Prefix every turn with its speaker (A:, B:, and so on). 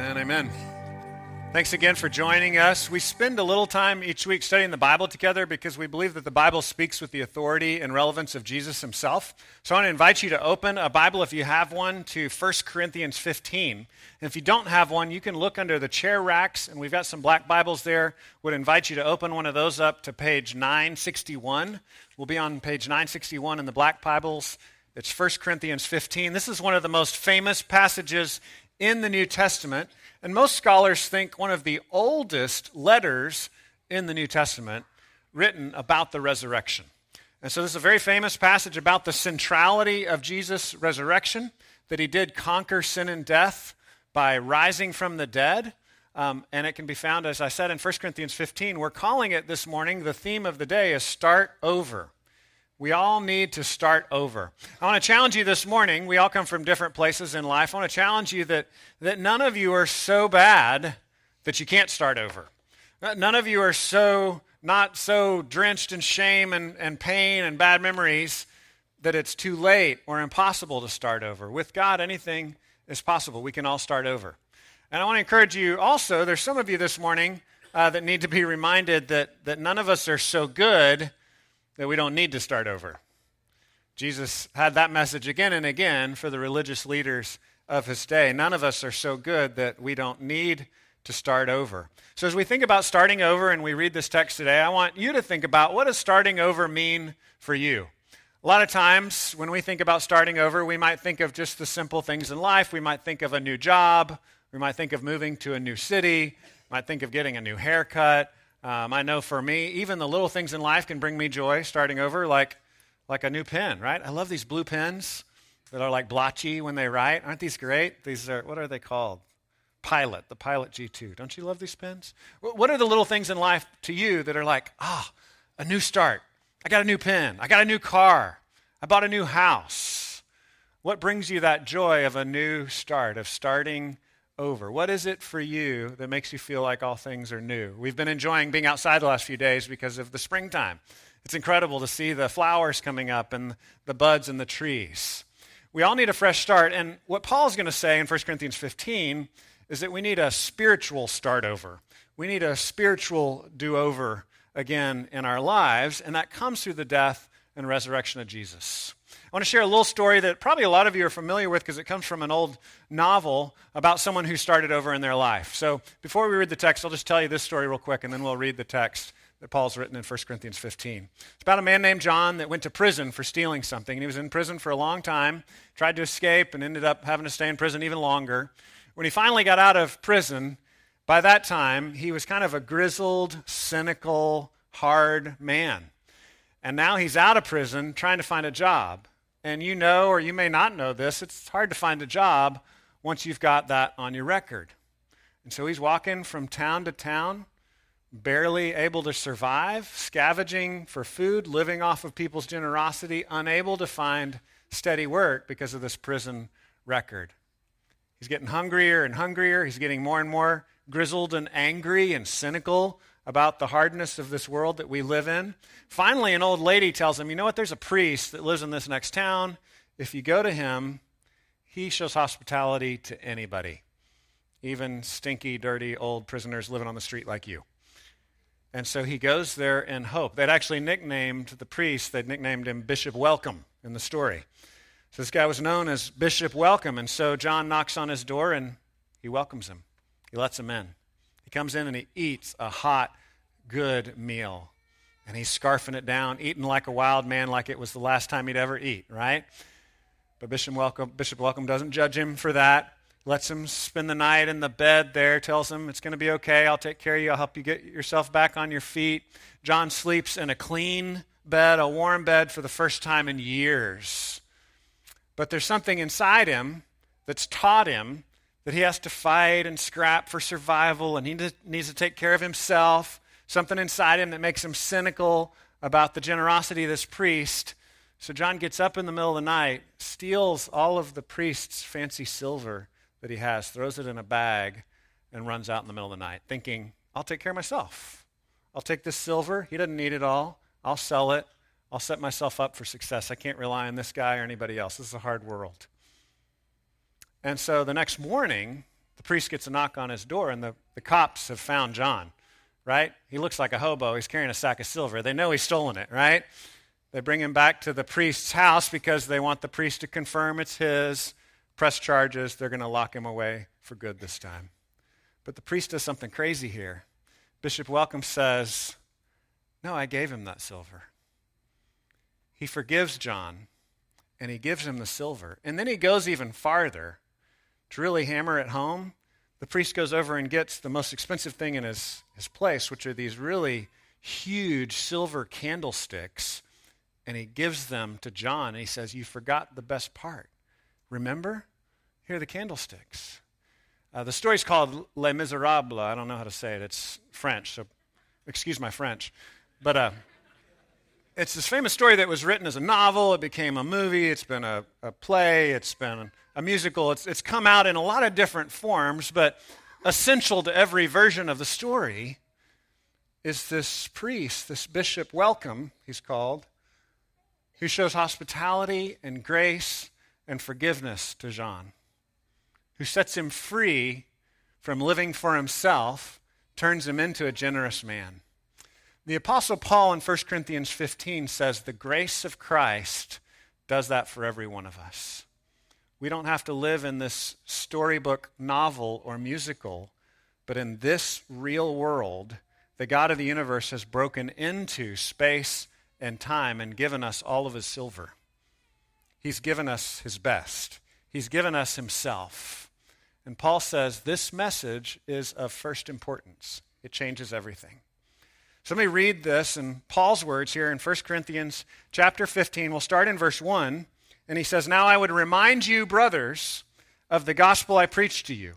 A: Amen, amen. Thanks again for joining us. We spend a little time each week studying the Bible together because we believe that the Bible speaks with the authority and relevance of Jesus himself. So I want to invite you to open a Bible, if you have one, to 1 Corinthians 15. And if you don't have one, you can look under the chair racks, and we've got some black Bibles there. Would invite you to open one of those up to page 961. We'll be on page 961 in the black Bibles. It's 1 Corinthians 15. This is one of the most famous passages in the New Testament. And most scholars think one of the oldest letters in the New Testament written about the resurrection. And so this is a very famous passage about the centrality of Jesus' resurrection, that he did conquer sin and death by rising from the dead. Um, and it can be found, as I said, in 1 Corinthians 15. We're calling it this morning, the theme of the day is start over. We all need to start over. I want to challenge you this morning. We all come from different places in life. I want to challenge you that, that none of you are so bad that you can't start over. None of you are so not so drenched in shame and, and pain and bad memories that it's too late or impossible to start over. With God, anything is possible. We can all start over. And I want to encourage you also, there's some of you this morning uh, that need to be reminded that, that none of us are so good that we don't need to start over. Jesus had that message again and again for the religious leaders of his day. None of us are so good that we don't need to start over. So as we think about starting over and we read this text today, I want you to think about what does starting over mean for you? A lot of times when we think about starting over, we might think of just the simple things in life. We might think of a new job. We might think of moving to a new city. We might think of getting a new haircut. Um, I know for me, even the little things in life can bring me joy starting over, like, like a new pen, right? I love these blue pens that are like blotchy when they write. Aren't these great? These are, what are they called? Pilot, the Pilot G2. Don't you love these pens? What are the little things in life to you that are like, ah, oh, a new start? I got a new pen. I got a new car. I bought a new house. What brings you that joy of a new start, of starting over? What is it for you that makes you feel like all things are new? We've been enjoying being outside the last few days because of the springtime. It's incredible to see the flowers coming up and the buds and the trees. We all need a fresh start. And what Paul's going to say in 1 Corinthians 15 is that we need a spiritual start over. We need a spiritual do over again in our lives, and that comes through the death and resurrection of Jesus. I want to share a little story that probably a lot of you are familiar with because it comes from an old novel about someone who started over in their life. So before we read the text, I'll just tell you this story real quick and then we'll read the text that Paul's written in 1 Corinthians 15. It's about a man named John that went to prison for stealing something. And he was in prison for a long time, tried to escape, and ended up having to stay in prison even longer. When he finally got out of prison, by that time, he was kind of a grizzled, cynical, hard man. And now he's out of prison trying to find a job. And you know, or you may not know this, it's hard to find a job once you've got that on your record. And so he's walking from town to town, barely able to survive, scavenging for food, living off of people's generosity, unable to find steady work because of this prison record. He's getting hungrier and hungrier. He's getting more and more grizzled and angry and cynical about the hardness of this world that we live in. Finally, an old lady tells him, You know what? There's a priest that lives in this next town. If you go to him, he shows hospitality to anybody, even stinky, dirty old prisoners living on the street like you. And so he goes there in hope. They'd actually nicknamed the priest, they'd nicknamed him Bishop Welcome in the story. So this guy was known as Bishop Welcome. And so John knocks on his door and he welcomes him, he lets him in. Comes in and he eats a hot, good meal. And he's scarfing it down, eating like a wild man, like it was the last time he'd ever eat, right? But Bishop Welcome, Bishop Welcome doesn't judge him for that. Lets him spend the night in the bed there, tells him it's going to be okay. I'll take care of you. I'll help you get yourself back on your feet. John sleeps in a clean bed, a warm bed for the first time in years. But there's something inside him that's taught him that he has to fight and scrap for survival and he needs to take care of himself. Something inside him that makes him cynical about the generosity of this priest. So John gets up in the middle of the night, steals all of the priest's fancy silver that he has, throws it in a bag, and runs out in the middle of the night, thinking, I'll take care of myself. I'll take this silver. He doesn't need it all. I'll sell it. I'll set myself up for success. I can't rely on this guy or anybody else. This is a hard world. And so the next morning, the priest gets a knock on his door, and the, the cops have found John, right? He looks like a hobo. He's carrying a sack of silver. They know he's stolen it, right? They bring him back to the priest's house because they want the priest to confirm it's his, press charges. They're going to lock him away for good this time. But the priest does something crazy here. Bishop Welcome says, No, I gave him that silver. He forgives John and he gives him the silver. And then he goes even farther to really hammer it home. The priest goes over and gets the most expensive thing in his, his place, which are these really huge silver candlesticks, and he gives them to John. And he says, You forgot the best part. Remember? Here are the candlesticks. Uh, the story's called Les Miserables. I don't know how to say it. It's French, so excuse my French. But uh, it's this famous story that was written as a novel. It became a movie. It's been a, a play. It's been a musical. It's, it's come out in a lot of different forms, but essential to every version of the story is this priest, this bishop, Welcome, he's called, who shows hospitality and grace and forgiveness to John, who sets him free from living for himself, turns him into a generous man. The Apostle Paul in 1 Corinthians 15 says, The grace of Christ does that for every one of us. We don't have to live in this storybook novel or musical, but in this real world, the God of the universe has broken into space and time and given us all of his silver. He's given us his best, he's given us himself. And Paul says this message is of first importance, it changes everything. So let me read this in Paul's words here in 1 Corinthians chapter 15. We'll start in verse 1. And he says, Now I would remind you, brothers, of the gospel I preached to you,